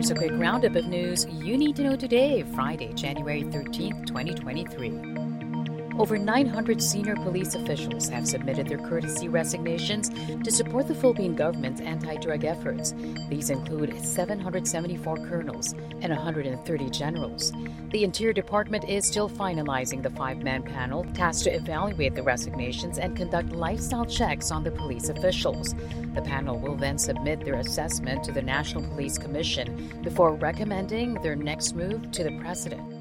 Here's a quick roundup of news you need to know today, Friday, January 13th, 2023. Over 900 senior police officials have submitted their courtesy resignations to support the Philippine government's anti drug efforts. These include 774 colonels and 130 generals. The Interior Department is still finalizing the five man panel tasked to evaluate the resignations and conduct lifestyle checks on the police officials. The panel will then submit their assessment to the National Police Commission before recommending their next move to the President.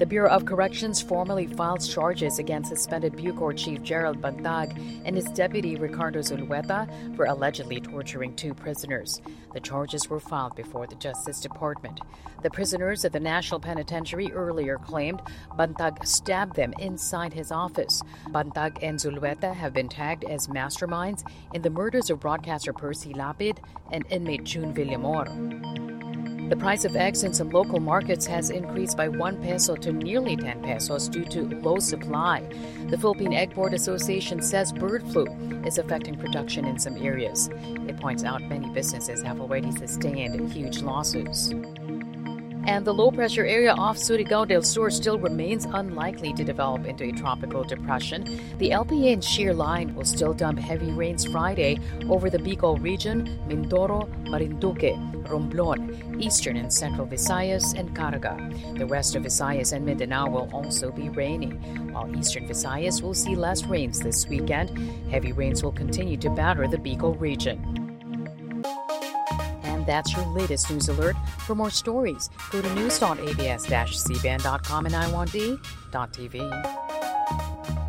The Bureau of Corrections formally filed charges against suspended Bucor Chief Gerald Bantag and his deputy Ricardo Zulueta for allegedly torturing two prisoners. The charges were filed before the Justice Department. The prisoners at the National Penitentiary earlier claimed Bantag stabbed them inside his office. Bantag and Zulueta have been tagged as masterminds in the murders of broadcaster Percy Lapid and inmate Jun Villamor. The price of eggs in some local markets has increased by 1 peso to nearly 10 pesos due to low supply. The Philippine Egg Board Association says bird flu is affecting production in some areas. It points out many businesses have already sustained huge losses. And the low pressure area off Surigao del Sur still remains unlikely to develop into a tropical depression. The LPA and shear line will still dump heavy rains Friday over the Bicol region, Mindoro, Marinduque, Romblon, eastern and central Visayas, and Caraga. The rest of Visayas and Mindanao will also be rainy, while eastern Visayas will see less rains this weekend. Heavy rains will continue to batter the Bicol region. And that's your latest news alert. For more stories, go to news.abs-cbn.com and iwantd.tv.